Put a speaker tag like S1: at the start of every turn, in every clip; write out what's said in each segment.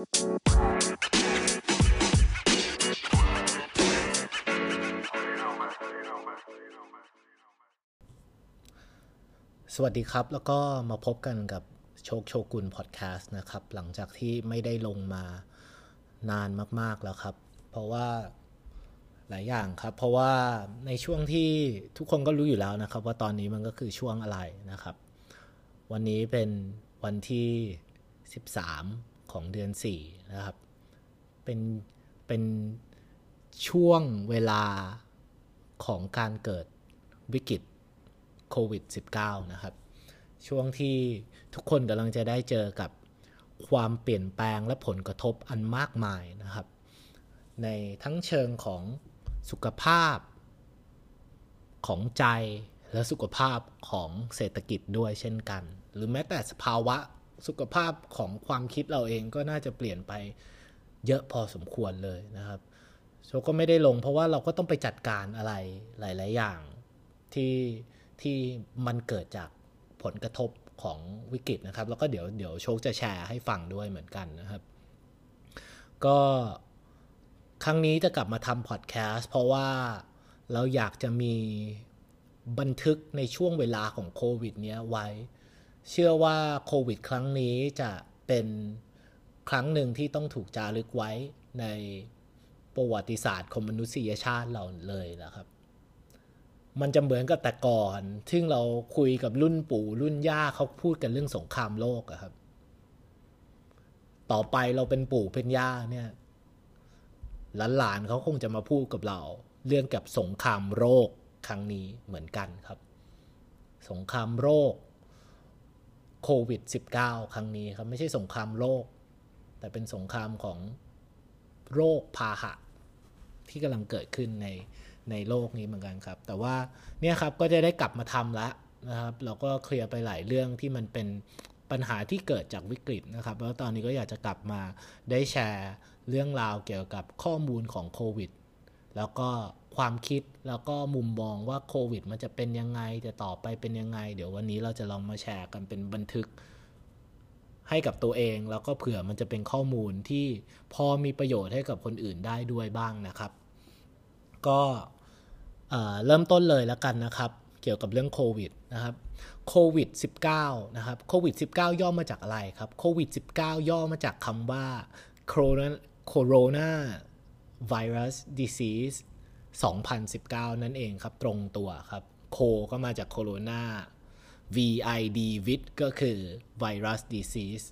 S1: สวัสดีครับ แล้วก็มาพบกันกับโชคโชกุนพอดแคสต์นะครับ หลังจากที่ไม่ได้ลงมานานมาก ๆ แล้วครับ เพราะว่าหลายอย่างครับ เพราะว่าในช่วงที่ทุกคนก็รู้อยู่แล้วนะครับ ว่าตอนนี้มันก็คือช่วงอะไรนะครับ วันนี้เป็นวันที่ 13 ของเดือน4นะครับ เป็นเป็นช่วงเวลาของการเกิดวิกฤตโควิด -19 นะครับ ช่วงที่ทุกคนกำลังจะได้เจอกับความเปลี่ยนแปลงและผลกระทบอันมากมายนะครับ ในทั้งเชิงของสุขภาพของใจและสุขภาพของเศรษฐกิจด้วยเช่นกัน หรือแม้แต่สภาวะ สุขภาพของความคิดเราเองก็น่าจะเปลี่ยนไปเยอะพอสมควรเลยนะครับโชก็ไม่ได้ลงเพราะว่าเราก็ต้องไปจัดการอะไรหลาย ๆ อย่างที่ที่มันเกิดจากผลกระทบของวิกฤตนะครับ แล้วก็เดี๋ยวเดี๋ยวโชคจะแชร์ให้ฟังด้วยเหมือนกันนะครับ ก็ครั้งนี้จะกลับมาทำพอดแคสต์เพราะว่าเราอยากจะมีบันทึกในช่วงเวลาของโควิด เนี้ยไว้ เชื่อว่าโควิดครั้งนี้จะเป็นครั้งหนึ่งที่ต้องถูกจารึกไว้ในประวัติศาสตร์ของมนุษยชาติเราเลยนะครับ มันจะเหมือนกับแต่ก่อน ซึ่งเราคุยกับรุ่นปู่รุ่นย่าเขาพูดกันเรื่องสงครามโลกอะครับ ต่อไปเราเป็นปู่เป็นย่าเนี่ย หลานๆเขาคงจะมาพูดกับเรา เรื่องกับสงครามโรคครั้งนี้เหมือนกันครับ สงครามโรค โควิด -19 ครั้งนี้ครับ ไม่ใช่สงครามโรคแต่เป็นสงครามของโรคพาหะ ที่กำลังเกิดขึ้นในในโลกนี้เหมือนกันครับ แต่ว่าเนี่ยครับก็จะได้กลับมาทำแล้วนะครับ เราก็เคลียร์ไปหลายเรื่องที่มันเป็นปัญหาที่เกิดจากวิกฤตนะครับ แล้วตอนนี้ก็อยากจะกลับมาได้แชร์เรื่องราวเกี่ยวกับข้อมูลของโควิด แล้วก็ความคิดแล้วก็มุมมองว่าโควิด มันจะเป็นยังไงจะต่อไปเป็นยังไง เดี๋ยววันนี้เราจะลองมาแชร์กันเป็นบันทึก ให้กับตัวเอง แล้วก็เผื่อมันจะเป็นข้อมูลที่พอมีประโยชน์ให้กับคนอื่นได้ด้วยบ้างนะครับ ก็เริ่มต้นเลยแล้วกันนะครับ เกี่ยวกับเรื่องโควิดนะครับโควิด -19 นะครับโควิด -19 ย่อมาจากอะไรครับโควิด -19 ย่อมาจากคำว่า corona virus disease 2019 นั่นเองครับ ตรงตัวครับ โคก็มาจากโคโรนา vid vid ก็คือ virus disease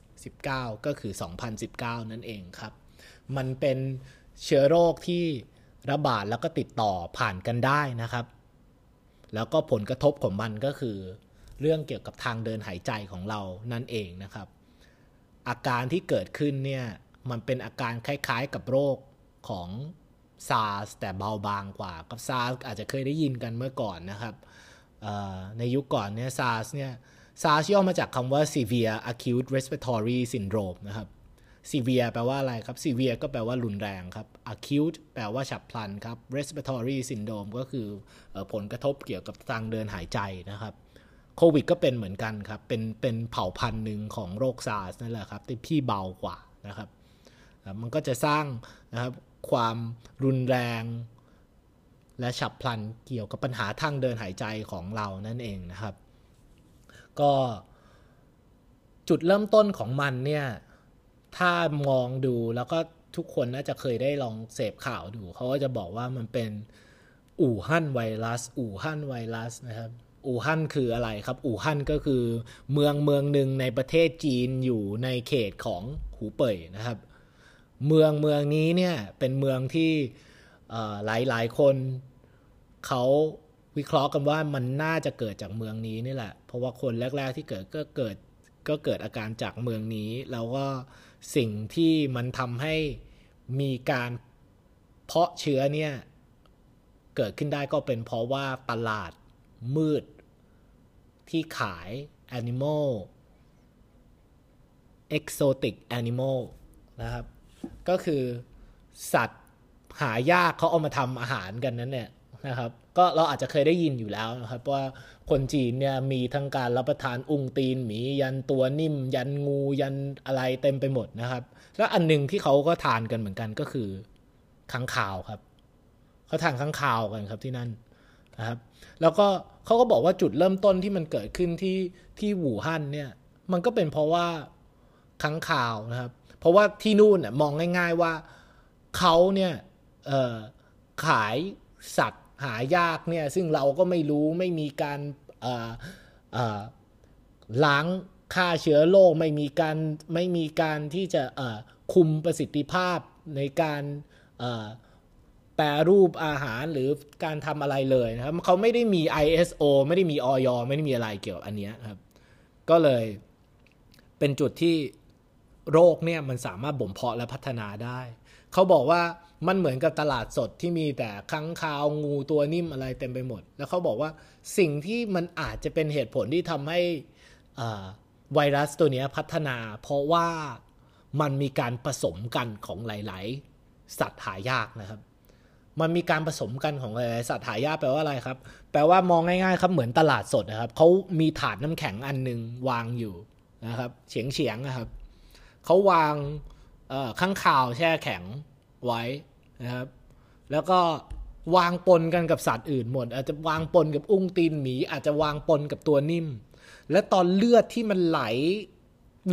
S1: 19 ก็คือ 2019 นั่นเองครับ มันเป็นเชื้อโรคที่ระบาดแล้วก็ติดต่อผ่านกันได้นะครับ แล้วก็ผลกระทบของมันก็คือ เรื่องเกี่ยวกับทางเดินหายใจของเรานั่นเองนะครับ อาการที่เกิดขึ้นเนี่ย มันเป็นอาการคล้ายๆกับโรค ของซาร์สแต่เบาบางกว่า กับซาร์สอาจจะเคยได้ยินกันเมื่อก่อนนะครับในยุคก่อนเนี่ยซาร์สเนี่ยซาร์สย่อมาจากคำว่า severe acute respiratory syndrome นะครับ severe แปลว่าอะไรครับ severe ก็แปลว่ารุนแรงครับ acute แปลว่าฉับพลันครับ respiratory syndrome ก็คือผลกระทบเกี่ยวกับทางเดินหายใจนะครับโควิดก็เป็นเหมือนกันครับ เป็นเป็นเผ่าพันธุ์หนึ่งของโรคซาร์สนั่นแหละครับที่พี่เบากว่านะครับ มันก็จะสร้างนะครับ ความรุนแรง และฉับพลันเกี่ยวกับปัญหาทางเดินหายใจของเรานั่นเองนะครับ ก็จุดเริ่มต้นของมันเนี่ย ถ้ามองดูแล้วก็ทุกคนน่าจะเคยได้ลองเสพข่าวดู เขาก็จะบอกว่ามันเป็นอู่ฮั่นไวรัส อู่ฮั่นไวรัสนะครับ อู่ฮั่นคืออะไรครับ อู่ฮั่นก็คือเมืองเมืองหนึ่งในประเทศจีนอยู่ในเขตของหูเป่ยนะครับ เมืองเมืองนี้เนี่ยเป็นเมืองที่หลายหลายคนเขาวิเคราะห์กันว่ามันน่าจะเกิดจากเมืองนี้นี่แหละ เพราะว่าคนแรก ๆ ที่เกิดก็เกิดก็เกิดอาการจากเมืองนี้ แล้วก็สิ่งที่มันทำให้มีการเพาะเชื้อเนี่ยเกิดขึ้นได้ก็เป็นเพราะว่าตลาดมืดที่ขาย animal exotic animal นะครับ ก็คือสัตว์หายากเขาเอามาทำอาหารกันนั้นเนี่ยนะครับ ก็เราอาจจะเคยได้ยินอยู่แล้วนะครับว่าคนจีนเนี่ยมีทั้งการรับประทานอุ้งตีนหมียันตัวนิ่ม ยันงูยันอะไรเต็มไปหมดนะครับ แล้วอันหนึ่งที่เขาก็ทานกันเหมือนกันก็คือค้างคาวครับเขาทานค้างคาวกันครับที่นั่นนะครับแล้วก็เขาก็บอกว่าจุดเริ่มต้นที่มันเกิดขึ้นที่ที่หู่ฮั่นเนี่ยมันก็เป็นเพราะว่าค้างคาวนะครับ เพราะว่าที่นู่นมองง่าย ๆว่าเขาเนี่ยขายสัตว์หายากเนี่ยซึ่งเราก็ไม่รู้ไม่มีการล้างฆ่าเชื้อโรคไม่มีการไม่มีการที่จะคุมประสิทธิภาพในการแปรรูปอาหารหรือการทำอะไรเลยนะครับเขาไม่ได้มี ISO ไม่ได้มีออยไม่ได้มีอะไรเกี่ยวกับอันนี้ครับ ก็เลยเป็นจุดที่ โรคเนี่ยมันสามารถบ่มเพาะและพัฒนาได้ เขาบอกว่ามันเหมือนกับตลาดสดที่มีแต่ค้างคาวงูตัวนิ่มอะไรเต็มไปหมด แล้วเขาบอกว่าสิ่งที่มันอาจจะเป็นเหตุผลที่ทำให้ไวรัสตัวนี้พัฒนา เพราะว่ามันมีการผสมกันของหลาย ๆ สัตว์หายากนะครับ มันมีการผสมกันของหลายๆสัตว์หายากแปลว่าอะไรครับ แปลว่ามองง่าย ๆ ครับเหมือนตลาดสดนะครับเขามีถาดน้ำแข็งอันหนึ่งวางอยู่นะครับ เฉียงเฉียงนะครับ เขาวางข้างข่าวแช่แข็งไว้นะครับ แล้วก็วางปนกันกับสัตว์อื่นหมด อาจจะวางปนกับอุ้งตีนหมี อาจจะวางปนกับตัวนิ่ม และตอนเลือดที่มันไหล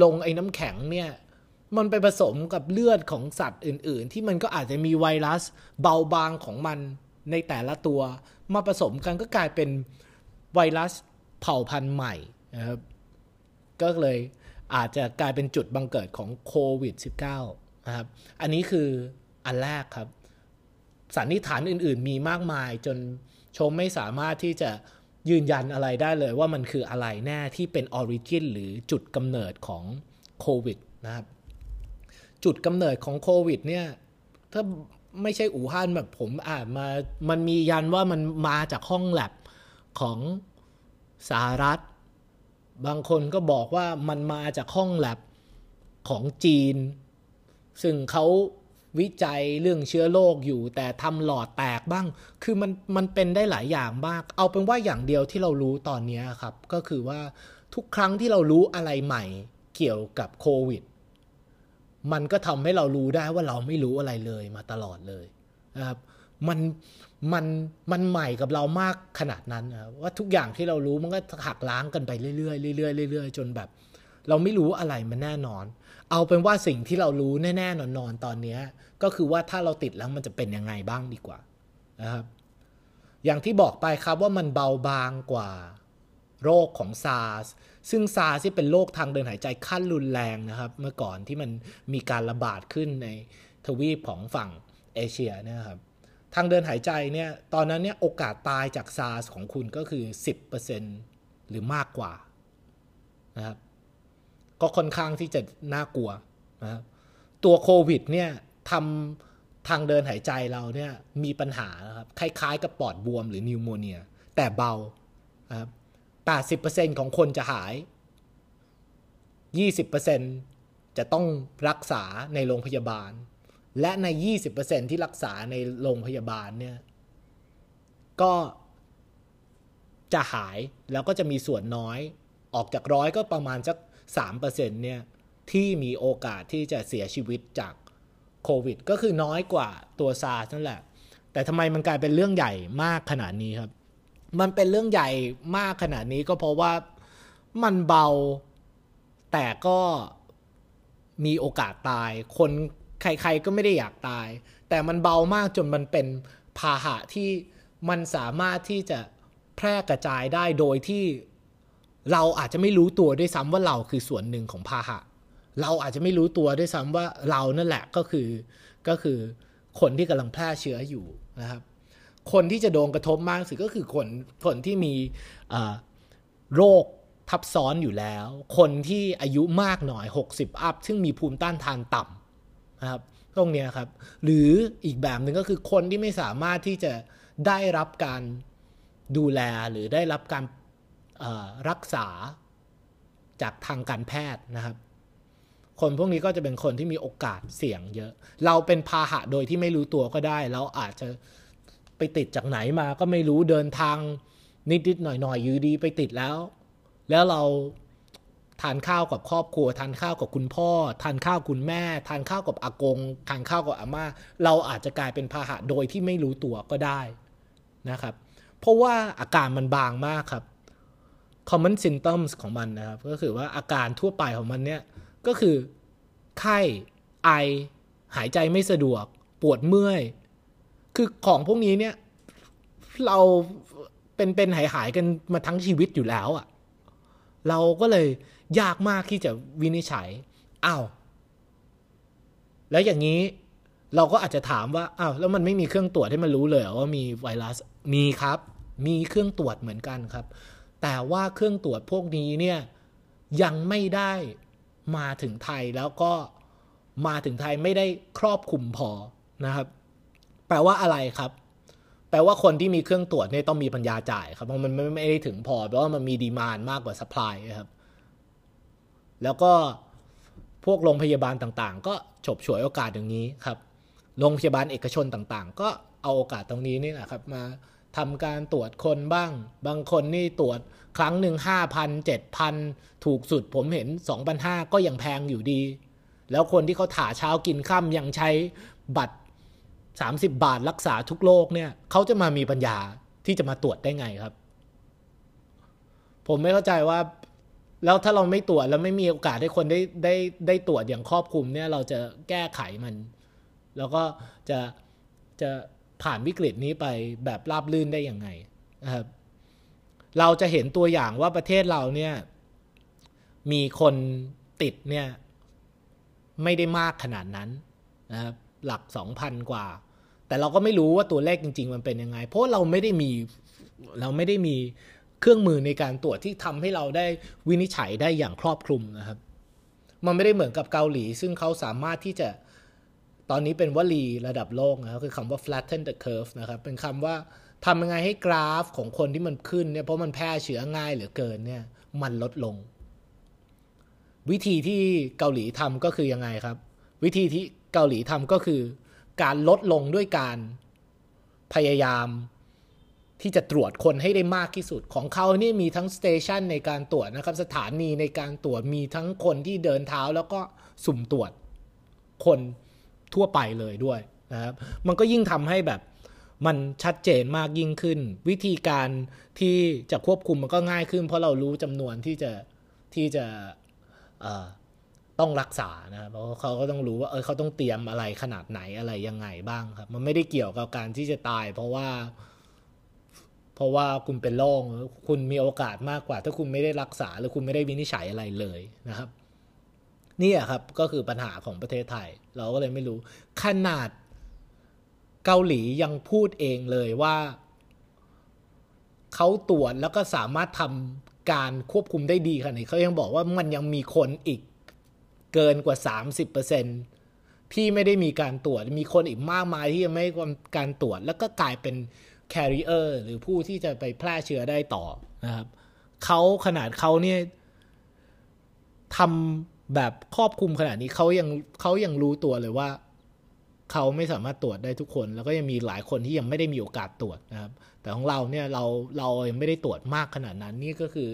S1: ลงไอ้น้ำแข็งเนี่ย มันไปผสมกับเลือดของสัตว์อื่น ๆ ที่มันก็อาจจะมีไวรัสเบาบางของมันในแต่ละตัว มาผสมกันก็กลายเป็นไวรัสเผ่าพันธุ์ใหม่นะครับก็เลย อาจจะกลายเป็นจุดบังเกิดของโควิด -19 นะครับ อันนี้คืออันแรกครับ สันนิษฐานอื่นๆ มีมากมายจนผมไม่สามารถที่จะยืนยันอะไรได้เลยว่ามันคืออะไรแน่ที่เป็น origin หรือจุดกำเนิดของโควิดนะครับ จุดกำเนิดของโควิดเนี่ยถ้าไม่ใช่อู่ฮั่นแบบผมอ่านมา มันมียันว่ามันมาจากห้องแลบของสหรัฐ บางคนก็บอกว่ามันมาจากห้องแลบของจีน ซึ่งเขาวิจัยเรื่องเชื้อโรคอยู่ แต่ทำหลอดแตกบ้าง คือมันมันเป็นได้หลายอย่างมาก เอาเป็นว่าอย่างเดียวที่เรารู้ตอนนี้ครับ ก็คือว่าทุกครั้งที่เรารู้อะไรใหม่เกี่ยวกับโควิด มันก็ทำให้เรารู้ได้ว่าเราไม่รู้อะไรเลยมาตลอดเลยนะครับ มันมันมันใหม่กับเรามากขนาดนั้นนะว่าทุกอย่างที่เรารู้มันก็หักล้างกันไปเรื่อยๆเรื่อยๆเรื่อยๆจนแบบ เราไม่รู้อะไรมันแน่นอน เอาเป็นว่าสิ่งที่เรารู้แน่ๆนอนๆตอนนี้ก็คือว่าถ้าเราติดแล้วมันจะเป็นยังไงบ้างดีกว่านะครับอย่างที่บอกไปครับว่ามันเบาบางกว่าโรคของซาร์สซึ่งซาร์สที่เป็นโรคทางเดินหายใจขั้นรุนแรงนะครับ เมื่อก่อนที่มันมีการระบาดขึ้นในทวีปของฝั่งเอเชียนะครับ ทางเดินหายใจเนี่ยตอนนั้นเนี่ยโอกาสตายจากซาร์สของคุณก็คือ 10%หรือมากกว่านะครับก็ค่อนข้างที่จะน่ากลัวนะครับตัวโควิดเนี่ยทำทางเดินหายใจเราเนี่ยมีปัญหานะครับคล้ายๆ กับปอดบวมหรือนิวโมเนีย แต่เบาครับ80%ของคนจะหาย 20%จะต้องรักษาในโรงพยาบาล และใน 20%ที่รักษาในโรงพยาบาลเนี่ยก็จะหายแล้วก็จะมีส่วนน้อยออกจากร้อยก็ประมาณสัก3%เนี่ยที่มีโอกาสที่จะเสียชีวิตจากโควิด ก็คือน้อยกว่าตัวซาร์นั่นแหละ แต่ทำไมมันกลายเป็นเรื่องใหญ่มากขนาดนี้ครับ มันเป็นเรื่องใหญ่มากขนาดนี้ก็เพราะว่ามันเบาแต่ก็มีโอกาสตายคน ใคร ๆ ก็ไม่ได้อยากตาย แต่มันเบามากจนมันเป็นพาหะที่มันสามารถที่จะแพร่กระจายได้โดยที่เราอาจจะไม่รู้ตัวด้วยซ้ำว่าเราคือส่วนหนึ่งของพาหะ เราอาจจะไม่รู้ตัวด้วยซ้ำว่าเรานั่นแหละก็คือก็คือคนที่กำลังแพร่เชื้ออยู่นะครับ คนที่จะโดนกระทบมากสุดก็คือคนคนที่มีโรคทับซ้อนอยู่แล้ว คนที่อายุมากหน่อย 60 อัพ ซึ่งมีภูมิต้านทานต่ำ นะครับตรงนี้ครับ หรืออีกแบบหนึ่งก็คือคนที่ไม่สามารถที่จะได้รับการดูแลหรือได้รับการรักษาจากทางการแพทย์นะครับ คนพวกนี้ก็จะเป็นคนที่มีโอกาสเสี่ยงเยอะ เราเป็นพาหะโดยที่ไม่รู้ตัวก็ได้ เราอาจจะไปติดจากไหนมาก็ไม่รู้เดินทางนิดๆหน่อยๆอยู่ดีไปติดแล้ว แล้วเรา ทานข้าวกับครอบครัว ทานข้าวกับคุณพ่อ ทานข้าวคุณแม่ ทานข้าวกับอากง ทานข้าวกับอาม่า เราอาจจะกลายเป็นพาหะโดยที่ไม่รู้ตัวก็ได้นะครับ เพราะว่าอาการมันบางมากครับ common symptoms ของมันนะครับ ก็คือว่าอาการทั่วไปของมันเนี่ย ก็คือไข้ ไอ หายใจไม่สะดวก ปวดเมื่อย คือของพวกนี้เนี่ย เราเป็นเป็นหายหายกันมาทั้งชีวิตอยู่แล้วอะ่ะ เราก็เลย ยากมากที่จะวินิจฉัยอ้าวแล้วอย่างนี้เราก็อาจจะถามว่าอ้าวแล้วมันไม่มีเครื่องตรวจให้มันรู้เลยว่ามีไวรัสมีครับ มีเครื่องตรวจเหมือนกันครับ แต่ว่าเครื่องตรวจพวกนี้เนี่ยยังไม่ได้มาถึงไทยแล้วก็มาถึงไทยไม่ได้ครอบคลุมพอนะครับ แปลว่าอะไรครับ แปลว่าคนที่มีเครื่องตรวจเนี่ยต้องมีปัญญาจ่ายครับเพราะมันไม่ไม่ได้ถึงพอแปลว่ามันมีดีมานมากกว่าสป라이ครับ แล้วก็พวกโรงพยาบาลต่างๆ ก็ฉบฉวยโอกาสอย่างนี้ครับ โรงพยาบาลเอกชนต่างๆ ก็เอาโอกาสตรงนี้นี่แหละครับมาทำการตรวจคนบ้าง บางคนนี่ตรวจครั้งหนึ่งห้าพันเจ็ดพันถูกสุดผมเห็นสองพันห้าก็ยังแพงอยู่ดี แล้วคนที่เขาถ่าเช้ากินค่ำยังใช้บัตร 30 บาทรักษาทุกโรคเนี่ยเขาจะมามีปัญญาที่จะมาตรวจได้ไงครับ ผมไม่เข้าใจว่า แล้วถ้าเราไม่ตรวจแล้วไม่มีโอกาสให้คนได้ได้ได้ตรวจอย่างครอบคลุมเนี่ยเราจะแก้ไขมัน แล้วก็จะจะผ่านวิกฤตนี้ไปแบบราบลื่นได้ยังไงนะครับเราจะเห็นตัวอย่างว่าประเทศเราเนี่ย มีคนติดเนี่ย ไม่ได้มากขนาดนั้นนะครับหลักสองพันกว่า แต่เราก็ไม่รู้ว่าตัวเลขจริง ๆ มันเป็นยังไง เพราะเราไม่ได้มีเราไม่ได้มี เครื่องมือในการตรวจที่ทำให้เราได้วินิจฉัยได้อย่างครอบคลุมนะครับ มันไม่ได้เหมือนกับเกาหลี ซึ่งเขาสามารถที่จะตอนนี้เป็นวลีระดับโลกนะครับคือคำว่า flatten the curve นะครับ เป็นคำว่าทำยังไงให้กราฟของคนที่มันขึ้นเนี่ยเพราะมันแพร่เชื้อง่ายเหลือเกินเนี่ยมันลดลง วิธีที่เกาหลีทำก็คือยังไงครับ วิธีที่เกาหลีทำก็คือ การลดลงด้วยการพยายาม ที่จะตรวจคนให้ได้มากที่สุดของเขานี่มีทั้งสเตชันในการตรวจนะครับ สถานีในการตรวจมีทั้งคนที่เดินเท้าแล้วก็สุ่มตรวจคนทั่วไปเลยด้วยนะครับ มันก็ยิ่งทำให้แบบมันชัดเจนมากยิ่งขึ้น วิธีการที่จะควบคุมมันก็ง่ายขึ้น เพราะเรารู้จำนวนที่จะที่จะต้องรักษานะเพราะเขาก็ต้องรู้ว่าเออเขาต้องเตรียมอะไรขนาดไหนอะไรยังไงบ้างครับ มันไม่ได้เกี่ยวกับการที่จะตาย เพราะว่า เพราะว่าคุณเป็นโรคคุณมีโอกาสมากกว่า ถ้าคุณไม่ได้รักษาหรือคุณไม่ได้วินิจฉัยอะไรเลยนะครับนี่ครับก็คือปัญหาของประเทศไทย เราก็เลยไม่รู้ ขนาดเกาหลียังพูดเองเลยว่าเขาตรวจแล้วก็สามารถทำการควบคุมได้ดีขนาดนี้เขายังบอกว่ามันยังมีคนอีกเกินกว่า 30%ที่ไม่ได้มีการตรวจมีคนอีกมากมายที่ยังไม่การตรวจ แล้วก็กลายเป็น carrier หรือผู้ที่จะไปแพร่เชื้อได้ต่อนะครับเขาขนาดเขาเนี่ยทำแบบครอบคลุมขนาดนี้เขายังเขายังรู้ตัวเลยว่าเขาไม่สามารถตรวจได้ทุกคน แล้วก็ยังมีหลายคนที่ยังไม่ได้มีโอกาสตรวจนะครับ แต่ของเราเนี่ยเราเรายังไม่ได้ตรวจมากขนาดนั้น นี่ก็คือ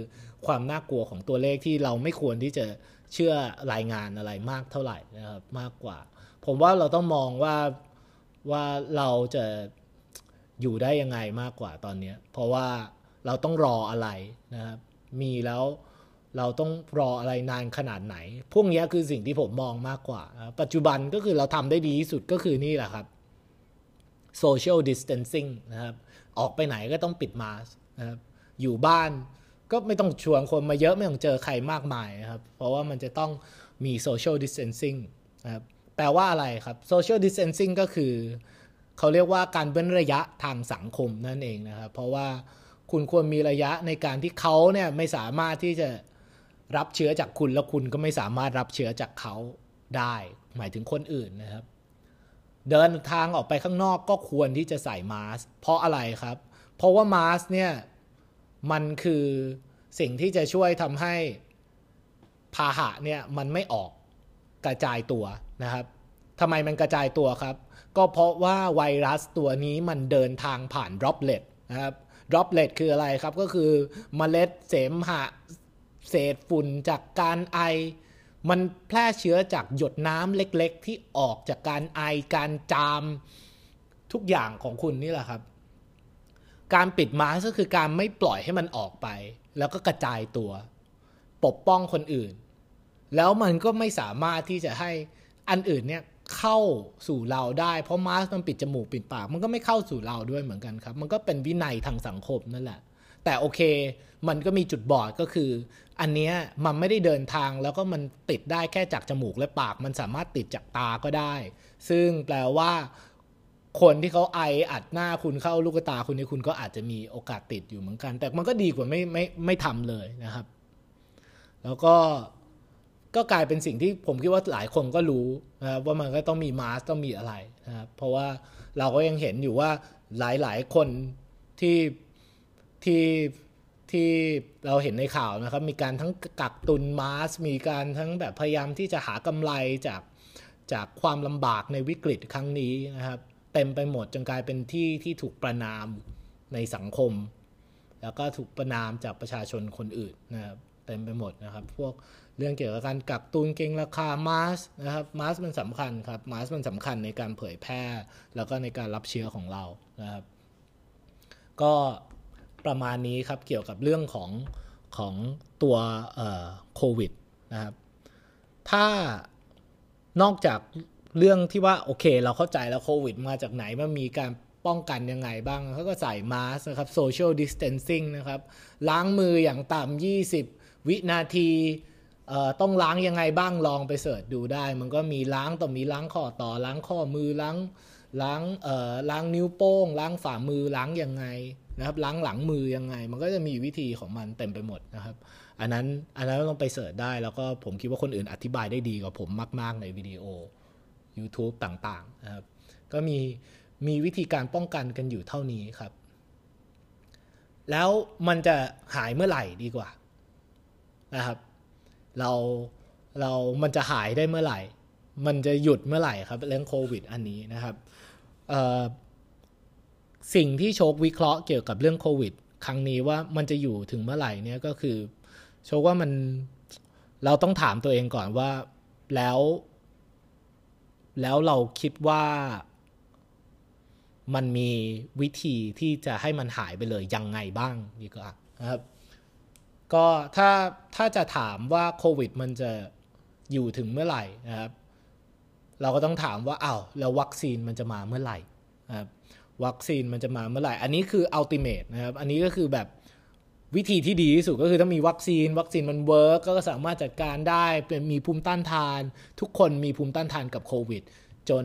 S1: ความน่ากลัวของตัวเลขที่เราไม่ควรที่จะเชื่อรายงานอะไรมากเท่าไหร่นะครับมากกว่า ผมว่าเราต้องมองว่าว่าเราจะ อยู่ได้ยังไงมากกว่าตอนนี้เพราะว่าเราต้องรออะไรนะครับมีแล้วเราต้องรออะไรนานขนาดไหน พวกนี้คือสิ่งที่ผมมองมากกว่า ปัจจุบันก็คือเราทำได้ดีที่สุดก็คือนี่แหละครับ social distancing นะครับ ออกไปไหนก็ต้องปิดมาสนะครับ อยู่บ้านก็ไม่ต้องชวนคนมาเยอะไม่ต้องเจอใครมากมายนะครับ เพราะว่ามันจะต้องมี social distancing นะครับ แปลว่าอะไรครับ social distancing ก็คือ เขาเรียกว่าการเว้นระยะทางสังคมนั่นเองนะครับ เพราะว่าคุณควรมีระยะในการที่เขาเนี่ยไม่สามารถที่จะรับเชื้อจากคุณแล้วคุณก็ไม่สามารถรับเชื้อจากเขาได้ หมายถึงคนอื่นนะครับ เดินทางออกไปข้างนอกก็ควรที่จะใส่มาสเพราะอะไรครับ เพราะว่ามาสเนี่ยมันคือสิ่งที่จะช่วยทำให้พาหะเนี่ยมันไม่ออกกระจายตัวนะครับทำไมมันกระจายตัวครับ ก็เพราะว่าไวรัสตัวนี้มันเดินทางผ่าน droplet นะครับ droplet คืออะไรครับก็คือเมล็ดเสมหะเศษฝุ่นจากการไอ มันแพร่เชื้อจากหยดน้ำเล็กๆ ที่ออกจากการไอการจามทุกอย่างของคุณนี่แหละครับ การปิดมาสก็คือการไม่ปล่อยให้มันออกไป แล้วก็กระจายตัว ปกป้องคนอื่น แล้วมันก็ไม่สามารถที่จะให้อันอื่นเนี่ย เข้าสู่เราได้ เพราะมาสมันปิดจมูกปิดปาก มันก็ไม่เข้าสู่เราด้วยเหมือนกันครับ มันก็เป็นวินัยทางสังคมนั่นแหละ แต่โอเค มันก็มีจุดบอดก็คือ อันเนี้ยมันไม่ได้เดินทางแล้วก็มันติดได้แค่จากจมูกและปาก มันสามารถติดจากตาก็ได้ ซึ่งแปลว่าคนที่เขาไออัดหน้าคุณเข้าลูกตาคุณนี่คุณก็อาจจะมีโอกาสติดอยู่เหมือนกัน แต่มันก็ดีกว่าไม่ไม่ไม่ทำเลยนะครับ แล้วก็ ก็กลายเป็นสิ่งที่ผมคิดว่าหลายคนก็รู้นะครับว่ามันก็ต้องมีมาสต้องมีอะไรนะครับเพราะว่าเราก็ยังเห็นอยู่ว่าหลายๆคนที่ที่ที่เราเห็นในข่าวนะครับ มีการทั้งกักตุนมาสมีการทั้งแบบพยายามที่จะหากำไรจากจากความลำบากในวิกฤตครั้งนี้นะครับ เต็มไปหมดจนกลายเป็นที่ที่ถูกประนามในสังคม แล้วก็ถูกประนามจากประชาชนคนอื่นนะครับเต็มไปหมดนะครับ พวก เรื่องเกี่ยวกับการกักตุนเก่งราคามาสนะครับมาสมันสำคัญครับมาสมันสำคัญในการเผยแพร่ แล้วก็ในการรับเชื้อของเรานะครับ ก็ประมาณนี้ครับเกี่ยวกับเรื่องของของตัวโควิดนะครับ ถ้านอกจากเรื่องที่ว่าโอเค เราเข้าใจแล้วโควิดมาจากไหนมันมีการป้องกันยังไงบ้างเขาก็ใส่มาสนะครับโซเชียลดิสเทนซิ่งนะครับ ล้างมืออย่างต่ำ20 วินาที ต้องล้างยังไงบ้างลองไปเสิร์ชดูได้ มันก็มีล้างต่อมีล้างข้อต่อล้างข้อมือล้างล้างเอ่อล้างนิ้วโป้ง ล้างฝ่ามือล้างยังไงนะครับ ล้างหลังมือยังไง มันก็จะมีวิธีของมันเต็มไปหมดนะครับ อันนั้นอันนั้นต้องไปเสิร์ชได้แล้วก็ผมคิดว่าคนอื่นอธิบายได้ดีกว่าผมมาก ๆ ในวิดีโอ YouTube ต่างๆนะครับ ก็มีมีวิธีการป้องกันกันอยู่เท่านี้ครับ แล้วมันจะหายเมื่อไหร่ดีกว่านะครับ เราเรามันจะหายได้เมื่อไหร่ มันจะหยุดเมื่อไหร่ครับเรื่องโควิดอันนี้นะครับสิ่งที่โชควิเคราะห์เกี่ยวกับเรื่องโควิด ครั้งนี้ว่ามันจะอยู่ถึงเมื่อไหร่เนี่ยก็คือ โชคว่ามันเราต้องถามตัวเองก่อนว่าแล้ว แล้วเราคิดว่ามันมีวิธีที่จะให้มันหายไปเลยยังไงบ้างดีกว่านะครับ ก็ถ้าถ้าจะถามว่าโควิด มันจะอยู่ถึงเมื่อไหร่นะครับ เราก็ต้องถามว่าอ้าวแล้ววัคซีนมันจะมาเมื่อไหร่นะครับวัคซีนมันจะมาเมื่อไหร่ อันนี้คือ ultimate นะครับ อันนี้ก็คือแบบวิธีที่ดีที่สุดก็คือถ้ามีวัคซีน วัคซีนมัน work ก็สามารถจัดการได้เป็นมีภูมิต้านทาน ทุกคนมีภูมิต้านทานกับโควิด จน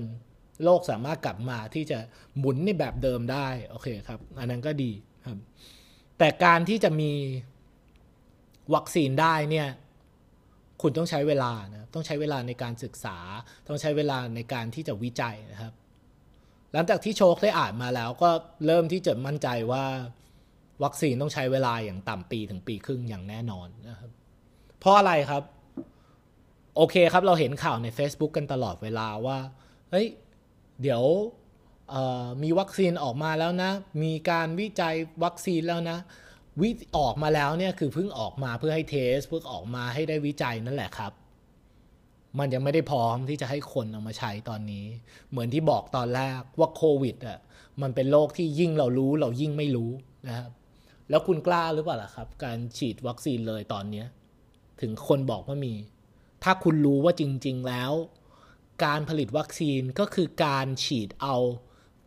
S1: โลกสามารถกลับมาที่จะหมุนในแบบเดิมได้ โอเคครับ อันนั้นก็ดีครับ แต่การที่จะมี วัคซีนได้เนี่ยคุณต้องใช้เวลานะต้องใช้เวลาในการศึกษา ต้องใช้เวลาในการที่จะวิจัยนะครับ หลังจากที่โชคได้อ่านมาแล้วก็เริ่มที่จะมั่นใจว่าวัคซีนต้องใช้เวลาอย่างต่ำปีถึงปีครึ่งอย่างแน่นอนนะครับ เพราะอะไรครับ โอเคครับเราเห็นข่าวใน Facebook กันตลอดเวลาว่าเฮ้ยเดี๋ยวมีวัคซีนออกมาแล้วนะ มีการวิจัยวัคซีนแล้วนะ วิออกมาแล้วเนี่ยคือเพิ่งออกมาเพื่อให้เทสเพื่อออกมาให้ได้วิจัยนั่นแหละครับ มันยังไม่ได้พร้อมที่จะให้คนเอามาใช้ตอนนี้ เหมือนที่บอกตอนแรกว่าโควิดอะมันเป็นโรคที่ยิ่งเรารู้เรายิ่งไม่รู้นะครับ แล้วคุณกล้าหรือเปล่าล่ะครับ การฉีดวัคซีนเลยตอนนี้ถึงคนบอกว่ามี ถ้าคุณรู้ว่าจริง ๆแล้ว การผลิตวัคซีนก็คือการฉีดเอา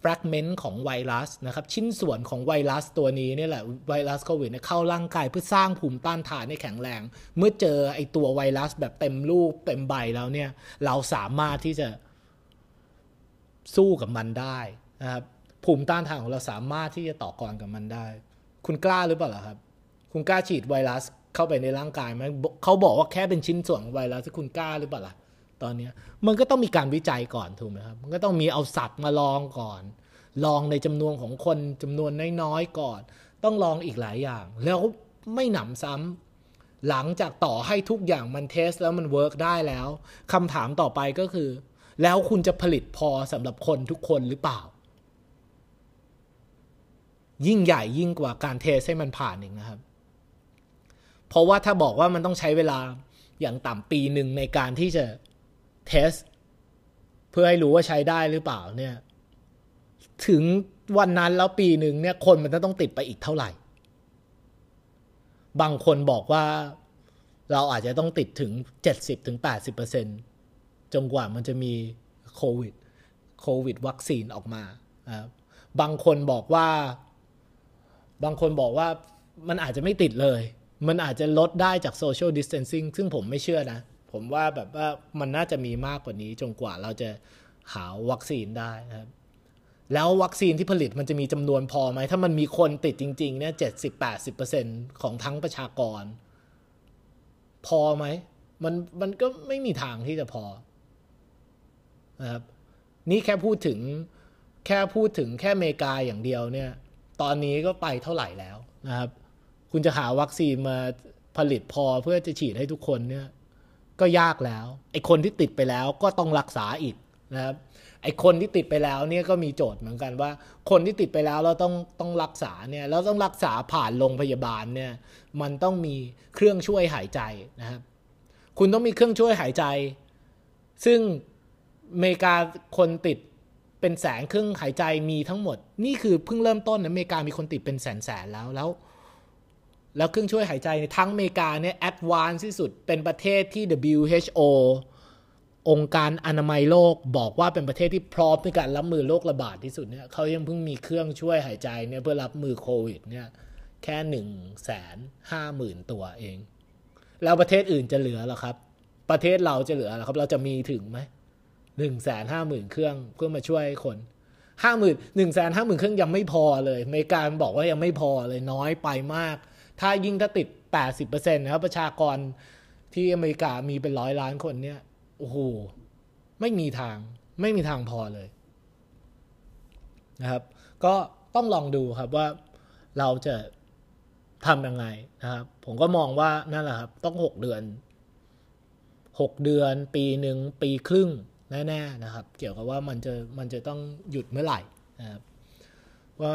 S1: ฟกเมนต์ของไวรัสนะครับชิ้นส่วนของไวรัสตัวนี้นี่แหละไวรัสโควิดเข้าร่างกายเพื่อสร้างภูมิต้านทานให้แข็งแรง เมื่อเจอไอตัวไวรัสแบบเต็มรูปเต็มใบแล้วเนี่ยเราสามารถที่จะสู้กับมันได้นะครับภูมิต้านทานของเราสามารถที่จะต่อกรกับมันได้ คุณกล้าหรือเปล่าครับ คุณกล้าฉีดไวรัสเข้าไปในร่างกายไหมเขาบอกว่าแค่เป็นชิ้นส่วนไวรัสคุณกล้าหรือเปล่าล่ะ ตอนนี้มันก็ต้องมีการวิจัยก่อนถูกไหมครับมันก็ต้องมีเอาสัตว์มาลองก่อน ลองในจำนวนของคนจำนวนน้อยๆก่อน ต้องลองอีกหลายอย่าง แล้วไม่หนำซ้ำหลังจากต่อให้ทุกอย่างมัน test แล้วมัน work ได้แล้วคำถามต่อไปก็คือ แล้วคุณจะผลิตพอสำหรับคนทุกคนหรือเปล่า ยิ่งใหญ่ยิ่งกว่าการเทสให้มันผ่านเองนะครับ เพราะว่าถ้าบอกว่ามันต้องใช้เวลาอย่างต่ำปีหนึ่งในการที่จะ เทสเพื่อให้รู้ว่าใช้ได้หรือเปล่าเนี่ย ถึงวันนั้นแล้วปีหนึ่งเนี่ย คนมันจะต้องติดไปอีกเท่าไหร่ บางคนบอกว่าเราอาจจะต้องติดถึง 70-80%จนกว่ามันจะมีโควิดโควิดวัคซีนออกมาบางคนบอกว่า บางคนบอกว่ามันอาจจะไม่ติดเลย มันอาจจะลดได้จาก social distancing ซึ่งผมไม่เชื่อนะ ผมว่าแบบว่ามันน่าจะมีมากกว่านี้จนกว่าเราจะหาวัคซีนได้นะครับ แล้ววัคซีนที่ผลิตมันจะมีจำนวนพอไหม ถ้ามันมีคนติดจริงๆเนี่ยเจ็ดสิบแปดสิบเปอร์เซ็นต์ของทั้งประชากร พอไหม มันมันก็ไม่มีทางที่จะพอนะครับ นี่แค่พูดถึงแค่พูดถึงแค่เมกาอย่างเดียวเนี่ย ตอนนี้ก็ไปเท่าไหร่แล้วนะครับ คุณจะหาวัคซีนมาผลิตพอเพื่อจะฉีดให้ทุกคนเนี่ย ก็ยากแล้ว ไอ้คนที่ติดไปแล้วก็ต้องรักษาอีกนะครับ ไอ้คนที่ติดไปแล้วเนี่ยก็มีโจทย์เหมือนกันว่า คนที่ติดไปแล้วเราต้องต้องรักษาเนี่ยแล้วต้องรักษาผ่านโรงพยาบาลเนี่ยมันต้องมีเครื่องช่วยหายใจนะครับ คุณต้องมีเครื่องช่วยหายใจ ซึ่งอเมริกาคนติดเป็นแสนเครื่องหายใจมีทั้งหมด นี่คือเพิ่งเริ่มต้นนะอเมริกามีคนติดเป็นแสนแสนแล้วแล้ว แล้วเครื่องช่วยหายใจทั้งอเมริกาเนี่ย advance ที่สุดเป็นประเทศที่ WHO องค์การอนามัยโลกบอกว่าเป็นประเทศที่พร้อมในการรับมือโรคระบาดที่สุดเนี่ยเขายังเพิ่งมีเครื่องช่วยหายใจเนี่ยเพื่อรับมือโควิดเนี่ยแค่หนึ่งแสนห้าหมื่นตัวเอง แล้วประเทศอื่นจะเหลือหรอครับ ประเทศเราจะเหลือหรอครับ เราจะมีถึงไหมหนึ่งแสนห้าหมื่นเครื่องเพื่อมาช่วยคนห้าหมื่นหนึ่งแสนห้าหมื่นเครื่องยังไม่พอเลยอเมริกาบอกว่ายังไม่พอเลยน้อยไปมาก ถ้ายิ่งถ้าติดแปดสิบเปอร์เซ็นะครับประชากรที่อเมริกามีเป็นร้อยล้านคนเนี่ย โอ้โห ไม่มีทาง ไม่มีทางพอเลยนะครับ ก็ต้องลองดูครับว่าเราจะทำยังไงนะครับ ผมก็มองว่านั่นแหละครับ ต้องหกเดือนหกเดือน ปีหนึ่งปีครึ่งแน่ๆนะครับ เกี่ยวกับว่ามันจะมันจะต้องหยุดเมื่อไหร่นะครับว่า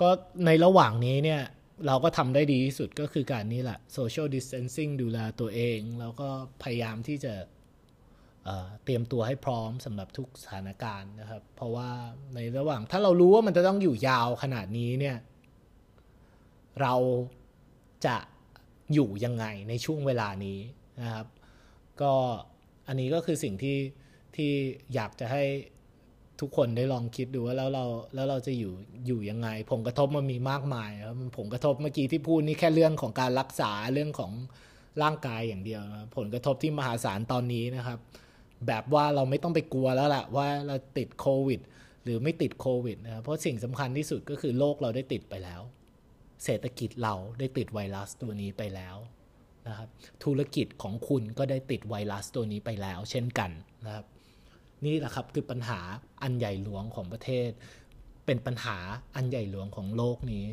S1: ก็ในระหว่างนี้เนี่ย เราก็ทำได้ดีที่สุดก็คือการนี้แหละ social distancing ดูแลตัวเอง แล้วก็พยายามที่จะเตรียมตัวให้พร้อมสำหรับทุกสถานการณ์นะครับ เพราะว่าในระหว่างถ้าเรารู้ว่ามันจะต้องอยู่ยาวขนาดนี้เนี่ย เราจะอยู่ยังไงในช่วงเวลานี้นะครับ ก็อันนี้ก็คือสิ่งที่ที่อยากจะให้ ทุกคนได้ลองคิดดูว่าแล้วเราแล้วเราจะอยู่อยู่ยังไง ผลกระทบมันมีมากมายครับผลกระทบเมื่อกี้ที่พูดนี่แค่เรื่องของการรักษาเรื่องของร่างกายอย่างเดียวนะผลกระทบที่มหาศาลตอนนี้นะครับ แบบว่าเราไม่ต้องไปกลัวแล้วแหละว่าเราติดโควิด หรือไม่ติดโควิดนะครับเพราะสิ่งสำคัญที่สุดก็คือโลกเราได้ติดไปแล้ว เศรษฐกิจเราได้ติดไวรัสตัวนี้ไปแล้วนะครับ ธุรกิจของคุณก็ได้ติดไวรัสตัวนี้ไปแล้ว เช่นกันนะครับ นี่แหละครับคือปัญหาอันใหญ่หลวงของประเทศ เป็นปัญหาอันใหญ่หลวงของโลกนี้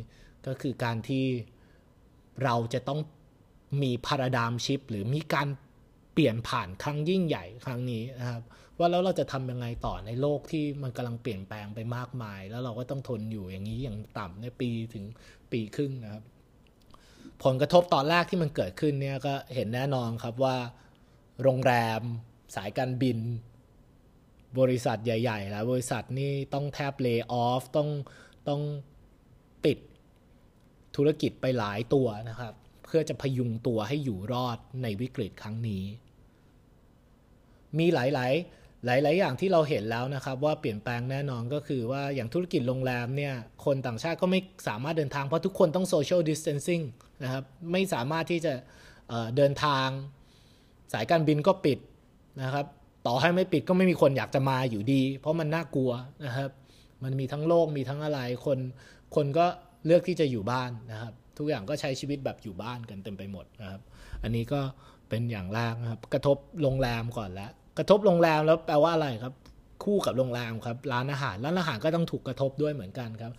S1: ก็คือการที่เราจะต้องมีพาราดามชิปหรือมีการเปลี่ยนผ่านครั้งยิ่งใหญ่ครั้งนี้นะครับว่าแล้วเราจะทำยังไงต่อในโลกที่มันกำลังเปลี่ยนแปลงไปมากมาย แล้วเราก็ต้องทนอยู่อย่างนี้อย่างต่ำในปีถึงปีครึ่งนะครับ ผลกระทบตอนแรกที่มันเกิดขึ้นเนี่ยก็เห็นแน่นอนครับว่า โรงแรม สายการบิน บริษัทใหญ่ๆแล้วบริษัทนี่ต้องแทบเลิกออฟต้องต้องปิดธุรกิจไปหลายตัวนะครับ เพื่อจะพยุงตัวให้อยู่รอดในวิกฤตครั้งนี้ มีหลายๆ หลาย ๆ อย่างที่เราเห็นแล้วนะครับ ว่าเปลี่ยนแปลงแน่นอนก็คือว่าอย่างธุรกิจโรงแรมเนี่ย คนต่างชาติก็ไม่สามารถเดินทางเพราะทุกคนต้องโซเชียลดิสเทนซิ่งนะครับ ไม่สามารถที่จะเเดินทางสายการบินก็ปิดนะครับ ต่อให้ไม่ปิดก็ไม่มีคนอยากจะมาอยู่ดี เพราะมันน่ากลัวนะครับ มันมีทั้งโรคมีทั้งอะไรคนคนก็เลือกที่จะอยู่บ้านนะครับ ทุกอย่างก็ใช้ชีวิตแบบอยู่บ้านกันเต็มไปหมดนะครับ อันนี้ก็เป็นอย่างแรกนะครับ กระทบโรงแรมก่อนแล้วกระทบโรงแรมแล้วแปลว่าอะไรครับ คู่กับโรงแรมครับ ร้านอาหารร้านอาหารก็ต้องถูกกระทบด้วยเหมือนกันครับ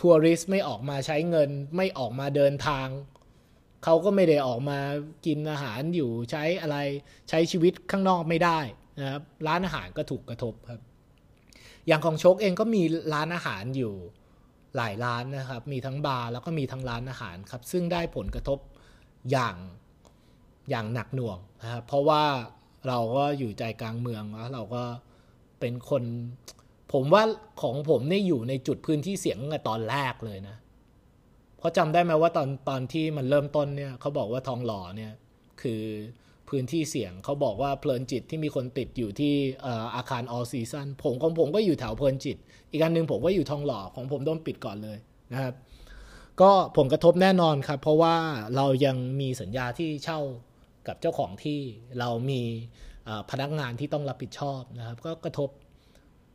S1: ทัวริสต์ไม่ออกมาใช้เงินไม่ออกมาเดินทางเขาก็ไม่ได้ออกมากินอาหารอยู่ใช้อะไรใช้ชีวิตข้างนอกไม่ได้ นะครับร้านอาหารก็ถูกกระทบครับ อย่างของโชคเองก็มีร้านอาหารอยู่หลายร้านนะครับ มีทั้งบาร์แล้วก็มีทั้งร้านอาหารครับ ซึ่งได้ผลกระทบอย่างอย่างหนักหน่วงนะครับเพราะว่าเราก็อยู่ใจกลางเมืองแล้วเราก็เป็นคน ผมว่าของผมเนี่ยอยู่ในจุดพื้นที่เสียงตั้งแต่ตอนแรกเลยนะเพราะจำได้ไหมว่าตอนตอนที่มันเริ่มต้นเนี่ยเขาบอกว่าทองหล่อเนี่ยคือ พื้นที่เสี่ยง เขาบอกว่าเพลินจิตที่มีคนติดอยู่ที่อาคาร all season ผมของผมก็อยู่แถวเพลินจิต อีกอันหนึ่งผมก็อยู่ทองหล่อของผมโดนปิดก่อนเลยนะครับก็ผลกระทบแน่นอนครับ เพราะว่าเรายังมีสัญญาที่เช่ากับเจ้าของที่เรามีพนักงานที่ต้องรับผิดชอบนะครับ ก็กระทบ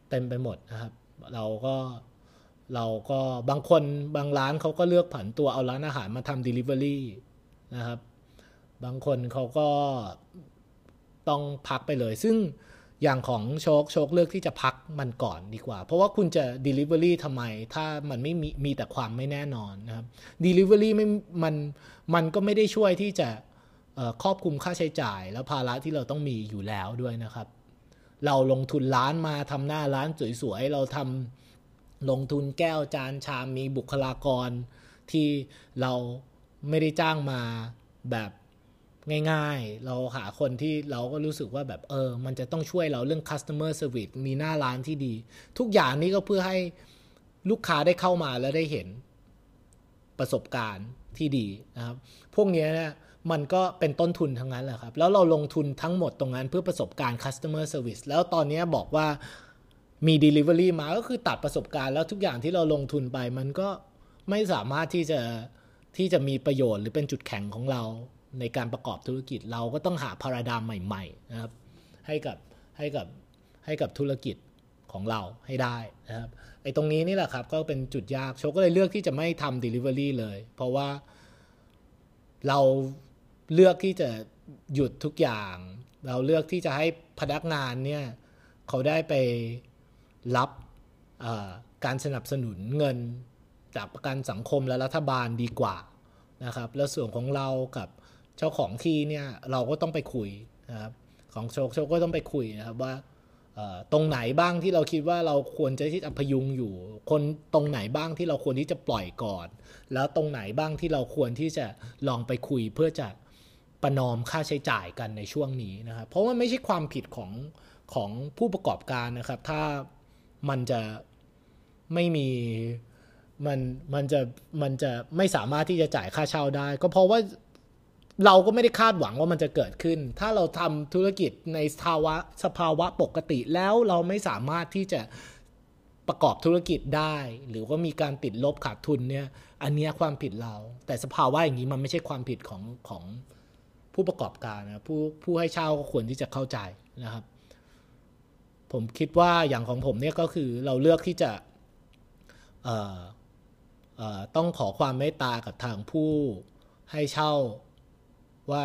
S1: เต็มไปหมดนะครับ เราก็เราก็บางคนบางร้านเขาก็เลือกผันตัวเอาร้านอาหารมาทำ Delivery นะครับ บางคนเขาก็ต้องพักไปเลย ซึ่งอย่างของโชคโชคเลือกที่จะพักมันก่อนดีกว่า เพราะว่าคุณจะ Delivery ทำไม ถ้ามันไม่มีมีแต่ความไม่แน่นอนนะครับ Delivery ไม่มันมันก็ไม่ได้ช่วยที่จะครอบคลุมค่าใช้จ่าย แล้วภาระที่เราต้องมีอยู่แล้วด้วยนะครับ เราลงทุนร้านมาทำหน้าร้านสวยๆ เราทำลงทุนแก้วจานชามมีบุคลากรที่เราไม่ได้จ้างมาแบบ ง่ายๆ เราหาคนที่เราก็รู้สึกว่าแบบเออ มันจะต้องช่วยเราเรื่อง customer service มีหน้าร้านที่ดี ทุกอย่างนี้ก็เพื่อให้ลูกค้าได้เข้ามาแล้วได้เห็นประสบการณ์ที่ดีนะครับ พวกนี้เนี่ยมันก็เป็นต้นทุนทั้งนั้นแหละครับ แล้วเราลงทุนทั้งหมดตรงนั้นเพื่อประสบการณ์ customer service แล้วตอนนี้บอกว่ามี delivery มาก็คือตัดประสบการณ์แล้วทุกอย่างที่เราลงทุนไปมันก็ไม่สามารถที่จะที่จะมีประโยชน์หรือเป็นจุดแข็งของเรา ในการประกอบธุรกิจ เราก็ต้องหาพาราดามใหม่ๆนะครับให้กับให้กับให้กับธุรกิจของเราให้ได้นะครับไอ้ตรงนี้นี่แหละครับก็เป็นจุดยากโชก็เลยเลือกที่จะไม่ทำ delivery เลย เพราะว่าเราเลือกที่จะหยุดทุกอย่าง เราเลือกที่จะให้พนักงานเนี่ยเขาได้ไปรับการสนับสนุนเงินจากประกันสังคมและรัฐบาลดีกว่านะครับ แล้วส่วนของเรากับ เจ้าของที่เนี่ยเราก็ต้องไปคุยนะครับของโชคโชคก็ต้องไปคุยนะครับว่าตรงไหนบ้างที่เราคิดว่าเราควรจะที่จะพยุงอยู่ คนตรงไหนบ้างที่เราควรที่จะปล่อยก่อน แล้วตรงไหนบ้างที่เราควรที่จะลองไปคุยเพื่อจะประนอมค่าใช้จ่ายกันในช่วงนี้นะครับเพราะว่าไม่ใช่ความผิดของของผู้ประกอบการนะครับ ถ้ามันจะไม่มีมันมันจะมันจะไม่สามารถที่จะจ่ายค่าเช่าได้ ก็เพราะว่า เราก็ไม่ได้คาดหวังว่ามันจะเกิดขึ้น ถ้าเราทำธุรกิจในสภาวะสภาวะปกติแล้วเราไม่สามารถที่จะประกอบธุรกิจได้ หรือว่ามีการติดลบขาดทุนเนี่ย อันนี้ความผิดเรา แต่สภาวะอย่างนี้มันไม่ใช่ความผิดของของผู้ประกอบการนะผู้ผู้ให้เช่าก็ควรที่จะเข้าใจนะครับ ผมคิดว่าอย่างของผมเนี่ยก็คือเราเลือกที่จะต้องขอความเมตตากับทางผู้ให้เช่า ว่า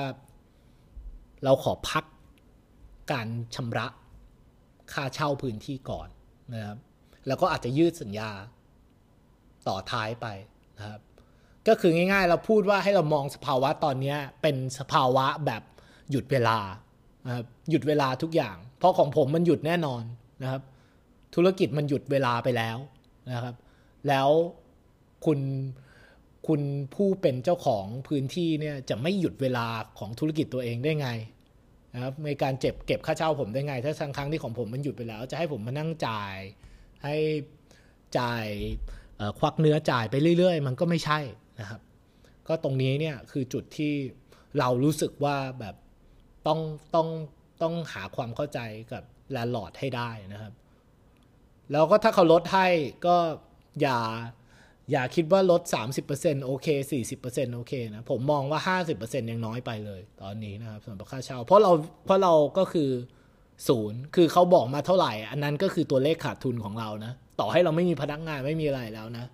S1: เราขอพักการชำระค่าเช่าพื้นที่ก่อนนะครับ แล้วก็อาจจะยืดสัญญาต่อท้ายไปนะครับ ก็คือง่ายๆ เราพูดว่าให้เรามองสภาวะตอนนี้เป็นสภาวะแบบหยุดเวลานะครับหยุดเวลาทุกอย่าง เพราะของผมมันหยุดแน่นอนนะครับ ธุรกิจมันหยุดเวลาไปแล้วนะครับ แล้วคุณ คุณผู้เป็นเจ้าของพื้นที่เนี่ยจะไม่หยุดเวลาของธุรกิจตัวเองได้ไงนะครับในการเจ็บเก็บค่าเช่าผมได้ไง ถ้าครั้งที่ของผมมันหยุดไปแล้ว จะให้ผมมานั่งจ่าย ให้จ่ายควักเนื้อจ่ายไปเรื่อย ๆ มันก็ไม่ใช่นะครับ ก็ตรงนี้เนี่ยคือจุดที่เรารู้สึกว่าแบบต้องต้องต้องหาความเข้าใจกับแลนด์ลอร์ดให้ได้นะครับ แล้วก็ถ้าเขาลดให้ก็อย่า อย่าคิดว่าลด 30%โอเค 40%โอเคนะผมมองว่า 50%ยังน้อยไปเลยตอนนี้นะครับสำหรับค่าเช่า เพราะเราเพราะเราก็คือศูนย์คือเขาบอกมาเท่าไหร่ อันนั้นก็คือตัวเลขขาดทุนของเรานะต่อให้เราไม่มีพนักงานไม่มีอะไรแล้วนะ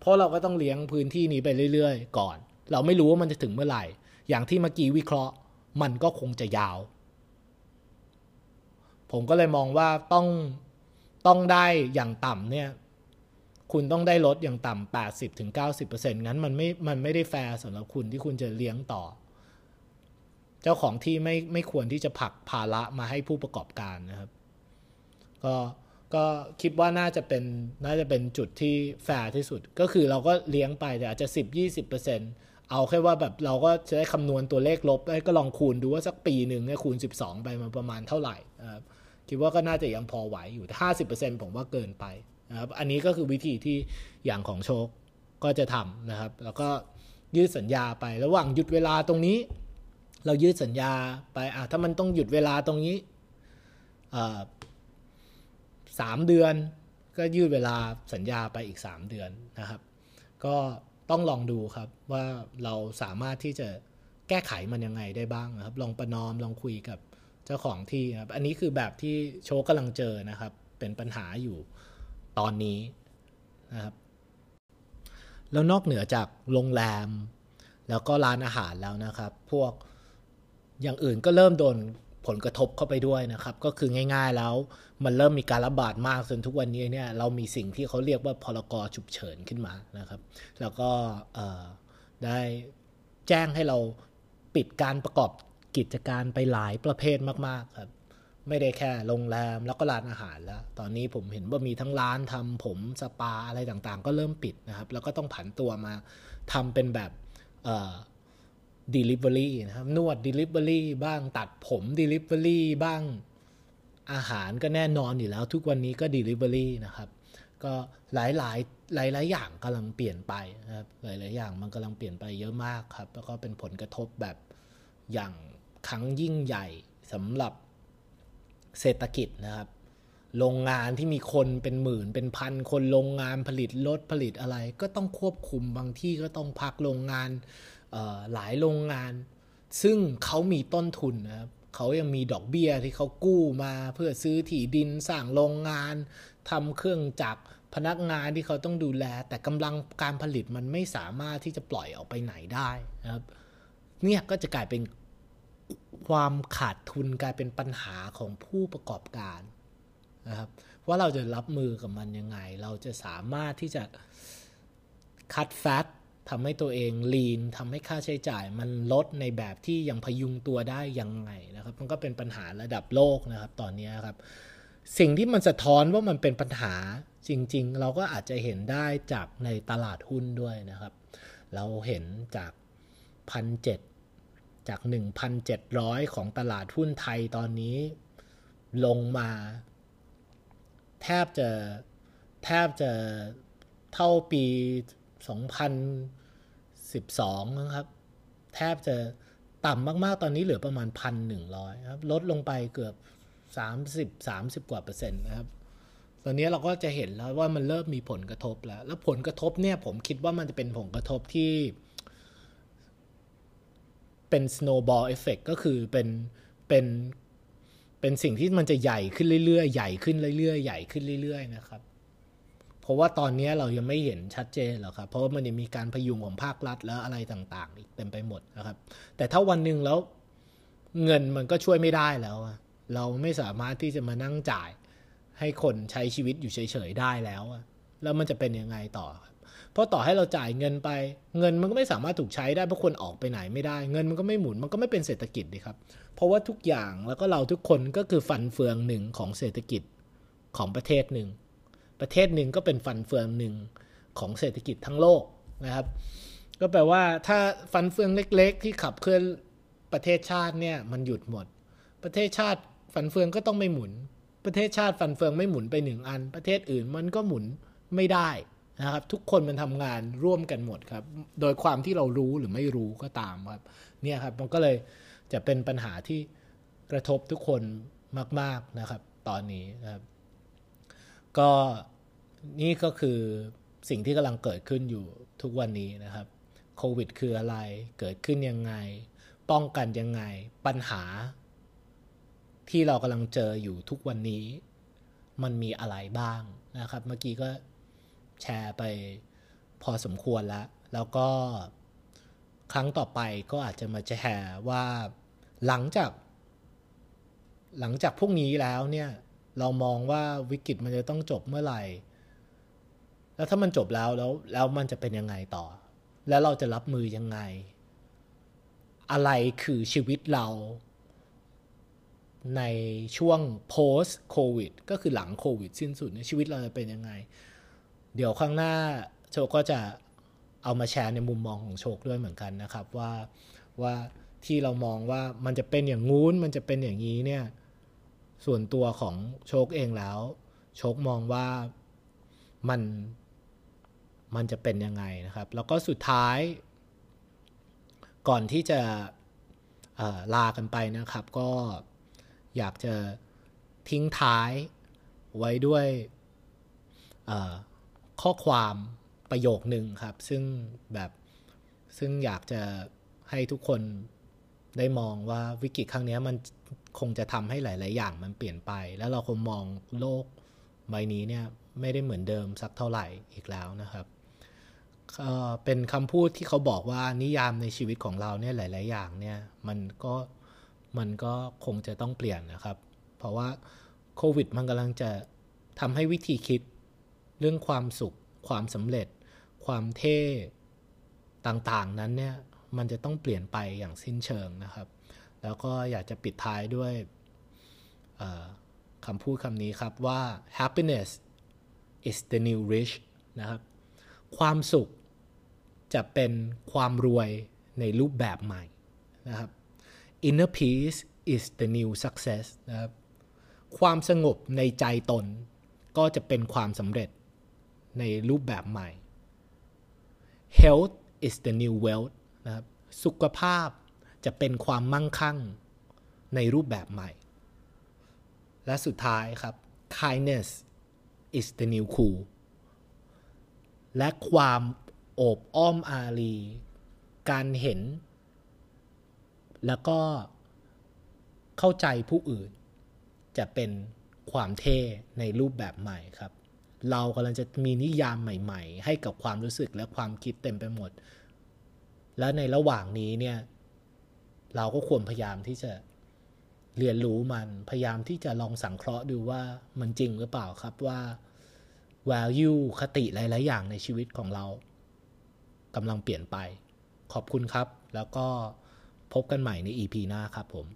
S1: เพราะเราก็ต้องเลี้ยงพื้นที่นี้ไปเรื่อย ๆ ก่อน เราไม่รู้ว่ามันจะถึงเมื่อไหร่ อย่างที่เมื่อกี้วิเคราะห์ มันก็คงจะยาว ผมก็เลยมองว่าต้องต้องได้อย่างต่ำเนี่ย คุณต้องได้ลดอย่างต่ำ80ถึง90%งั้นมันไม่ มันไม่ได้แฟร์สำหรับคุณที่คุณจะเลี้ยงต่อจจ้าของที่ไม่ไม่ควรที่จะผลักภาระมาให้ผู้ประกอบการนะครับ ก็ก็คิดว่าน่าจะเป็นน่าจะเป็นจุดที่แฟร์ที่สุด ก็คือเราก็เลี้ยงไปแต่อาจจะ 10-20%เอาแค่ว่าแบบเราก็จะได้คำนวณตัวเลขลบได้ก็ลองคูณดูว่าสักปีหนึ่งเนี่ยคูณ 12 ไปมาประมาณเท่าไหร่ครับคิดว่าก็น่าจะยังพอไหวอยู่ถ้า50%ผมว่าเกินไป นะครับอันนี้ก็คือวิธีที่อย่างของโชคก็จะทำนะครับ แล้วก็ยืดสัญญาไประหว่างหยุดเวลาตรงนี้ เรายืดสัญญาไปอะถ้ามันต้องหยุดเวลาตรงนี้สามเดือนก็ยืดเวลาสัญญาไปอีก 3 เดือนนะครับ ก็ต้องลองดูครับว่าเราสามารถที่จะแก้ไขมันยังไงได้บ้างนะครับ ลองประนอมลองคุยกับเจ้าของที่ครับ อันนี้คือแบบที่โชว์กำลังเจอนะครับ เป็นปัญหาอยู่ ตอนนี้นะครับ แล้วนอกเหนือจากโรงแรม แล้วก็ร้านอาหารแล้วนะครับ พวกอย่างอื่นก็เริ่มโดนผลกระทบเข้าไปด้วยนะครับ ก็คือง่ายๆแล้ว มันเริ่มมีการระบาดมากจนทุกวันนี้เนี่ยเรามีสิ่งที่เขาเรียกว่าพรกฉุกเฉินขึ้นมานะครับ แล้วก็ได้แจ้งให้เราปิดการประกอบกิจการไปหลายประเภทมากๆครับ ไม่ได้แค่โรงแรมแล้วก็ร้านอาหารแล้ว ตอนนี้ผมเห็นว่ามีทั้งร้านทำผมสปาอะไรต่างๆ ก็เริ่มปิดนะครับ แล้วก็ต้องผันตัวมาทำเป็นแบบ Delivery นะครับ นวด Delivery บ้างตัดผม Delivery บ้างอาหารก็แน่นอนอยู่แล้ว ทุกวันนี้ก็ Delivery นะครับ ก็หลายหลายหลายหลายอย่างกำลังเปลี่ยนไปนะครับหลายหลายอย่างมันกำลังเปลี่ยนไปเยอะมากครับ แล้วก็เป็นผลกระทบแบบอย่างครั้งยิ่งใหญ่สำหรับ เศรษฐกิจนะครับ โรงงานที่มีคนเป็นหมื่นเป็นพันคนโรงงานผลิตรถผลิตอะไร ก็ต้องควบคุมบางที่ก็ต้องพักโรงงานหลายโรงงาน ซึ่งเขามีต้นทุนนะครับเขายังมีดอกเบี้ยที่เขากู้มาเพื่อซื้อที่ดินสร้างโรงงานทำเครื่องจักรพนักงานที่เขาต้องดูแล แต่กำลังการผลิตมันไม่สามารถที่จะปล่อยออกไปไหนได้นะครับ เนี่ยก็จะกลายเป็น ความขาดทุนกลายเป็นปัญหาของผู้ประกอบการนะครับว่าเราจะรับมือกับมันยังไง เราจะสามารถที่จะคัดแฟตทำให้ตัวเองลีนทำให้ค่าใช้จ่าย มันลดในแบบที่ยังพยุงตัวได้ยังไงนะครับ มันก็เป็นปัญหาระดับโลกนะครับ ตอนนี้ครับ สิ่งที่มันสะท้อนว่ามันเป็นปัญหาจริง ๆ เราก็อาจจะเห็นได้จากในตลาดหุ้นด้วยนะครับ เราเห็นจากพันเจ็ด จาก 1,700 ของตลาดหุ้นไทยตอนนี้ ลงมา แทบจะแทบจะเท่าปี 2012 นะครับ แทบจะต่ำมาก ๆ ตอนนี้เหลือประมาณ 1,100 ครับ ลดลงไปเกือบ 30 30 กว่าเปอร์เซ็นต์นะครับ ตอนนี้เราก็จะเห็นแล้วว่ามันเริ่มมีผลกระทบแล้ว แล้วผลกระทบเนี่ยผมคิดว่ามันจะเป็นผลกระทบที่ เป็น snowball effect ก็คือเป็นเป็นเป็นสิ่งที่มันจะใหญ่ขึ้นเรื่อยๆ ใหญ่ขึ้นเรื่อยๆ ใหญ่ขึ้นเรื่อยๆ นะครับ เพราะว่าตอนนี้เรายังไม่เห็นชัดเจนหรอกครับ เพราะว่ามันยังมีการพยุงของภาครัฐแล้วอะไรต่างๆ อีกเต็มไปหมดนะครับ แต่ถ้าวันหนึ่งแล้วเงินมันก็ช่วยไม่ได้แล้ว เราไม่สามารถที่จะมานั่งจ่ายให้คนใช้ชีวิตอยู่เฉยๆ ได้แล้ว แล้วมันจะเป็นยังไงต่อเพ ราะต่อให้เราจ่ายเงินไป เงินมันก็ไม่สามารถถูกใช้ได้เพราะคนออกไปไหนไม่ได้ เงินมันก็ไม่หมุนมันก็ไม่เป็นเศรษฐกิจดีครับ เพราะว่าทุกอย่างแล้วก็เราทุกคนก็คือฟันเฟืองหนึ่งของเศรษฐกิจของประเทศหนึ่ง ประเทศหนึ่งก็เป็นฟันเฟืองหนึ่งของเศรษฐกิจทั้งโลกนะครับ ก็แปลว่าถ้าฟันเฟืองเล็ก ๆ ที่ขับเคลื่อนประเทศชาติเนี่ยมันหยุดหมด ประเทศชาติฟันเฟืองก็ต้องไม่หมุน ประเทศชาติฟันเฟืองไม่หมุนไปหนึ่งอัน ประเทศอื่นมันก็หมุนไม่ได้ นะครับ ทุกคนมันทำงานร่วมกันหมดครับ โดยความที่เรารู้หรือไม่รู้ก็ตามครับ เนี่ยครับมันก็เลยจะเป็นปัญหาที่กระทบทุกคนมาก ๆนะครับ ตอนนี้นะครับ ก็นี่ก็คือสิ่งที่กำลังเกิดขึ้นอยู่ทุกวันนี้นะครับโควิดคืออะไร เกิดขึ้นยังไง ป้องกันยังไง ปัญหา ที่เรากำลังเจออยู่ทุกวันนี้ มันมีอะไรบ้างนะครับ เมื่อกี้ก็ แชร์ไปพอสมควรแล้ว แล้วก็ครั้งต่อไปก็อาจจะมาแชร์ว่าหลังจาก หลังจากพวกนี้แล้วเนี่ยเรามองว่าวิกฤตมันจะต้องจบเมื่อไหร่ แล้วถ้ามันจบแล้วแล้วแล้วมันจะเป็นยังไงต่อ แล้วเราจะรับมือยังไง อะไรคือชีวิตเรา ในช่วง post covid ก็คือหลังโควิดสิ้นสุดชีวิตเราจะเป็นยังไง เดี๋ยวข้างหน้าโชคก็จะเอามาแชร์ในมุมมองของโชคด้วยเหมือนกันนะครับ ว่าว่าที่เรามองว่ามันจะเป็นอย่างงู้นมันจะเป็นอย่างนี้เนี่ยส่วนตัวของโชคเองแล้ว โชคมองว่ามันมันจะเป็นยังไงนะครับ แล้วก็สุดท้าย ก่อนที่จะลากันไปนะครับ ก็อยากจะทิ้งท้ายไว้ด้วย ข้อความประโยคหนึ่งครับ ซึ่งแบบซึ่งอยากจะให้ทุกคนได้มองว่าวิกฤตครั้งนี้มันคงจะทำให้หลาย ๆ อย่างมันเปลี่ยนไป แล้วเราคงมองโลกใบนี้เนี่ยไม่ได้เหมือนเดิมสักเท่าไหร่อีกแล้วนะครับเป็นคำพูดที่เขาบอกว่านิยามในชีวิตของเราเนี่ยหลาย ๆ อย่างเนี่ยมันก็มันก็คงจะต้องเปลี่ยนนะครับ เพราะว่าโควิดมันกำลังจะทำให้วิธีคิด เรื่องความสุข ความสำเร็จ ความเท่ต่างๆนั้นเนี่ยมันจะต้องเปลี่ยนไปอย่างสิ้นเชิงนะครับ แล้วก็อยากจะปิดท้ายด้วยคำพูดคำนี้ครับว่า happiness is the new rich นะครับ ความสุขจะเป็นความรวยในรูปแบบใหม่นะครับ inner peace is the new success นะครับ ความสงบในใจตนก็จะเป็นความสำเร็จ ในรูปแบบใหม่ health is the new wealth นะครับ สุขภาพจะเป็นความมั่งคั่งในรูปแบบใหม่ และสุดท้ายครับ kindness is the new cool และความโอบอ้อมอารี การเห็น แล้วก็เข้าใจผู้อื่น จะเป็นความเท่ในรูปแบบใหม่ครับ เรากำลังจะมีนิยามใหม่ ๆ ให้กับความรู้สึกและความคิดเต็มไปหมด และในระหว่างนี้เนี่ย เราก็ควรพยายามที่จะเรียนรู้มัน พยายามที่จะลองสังเคราะห์ดูว่ามันจริงหรือเปล่าครับว่า value คติหลาย ๆ อย่างในชีวิตของเรากำลังเปลี่ยนไป ขอบคุณครับ แล้วก็พบกันใหม่ใน EP หน้าครับผม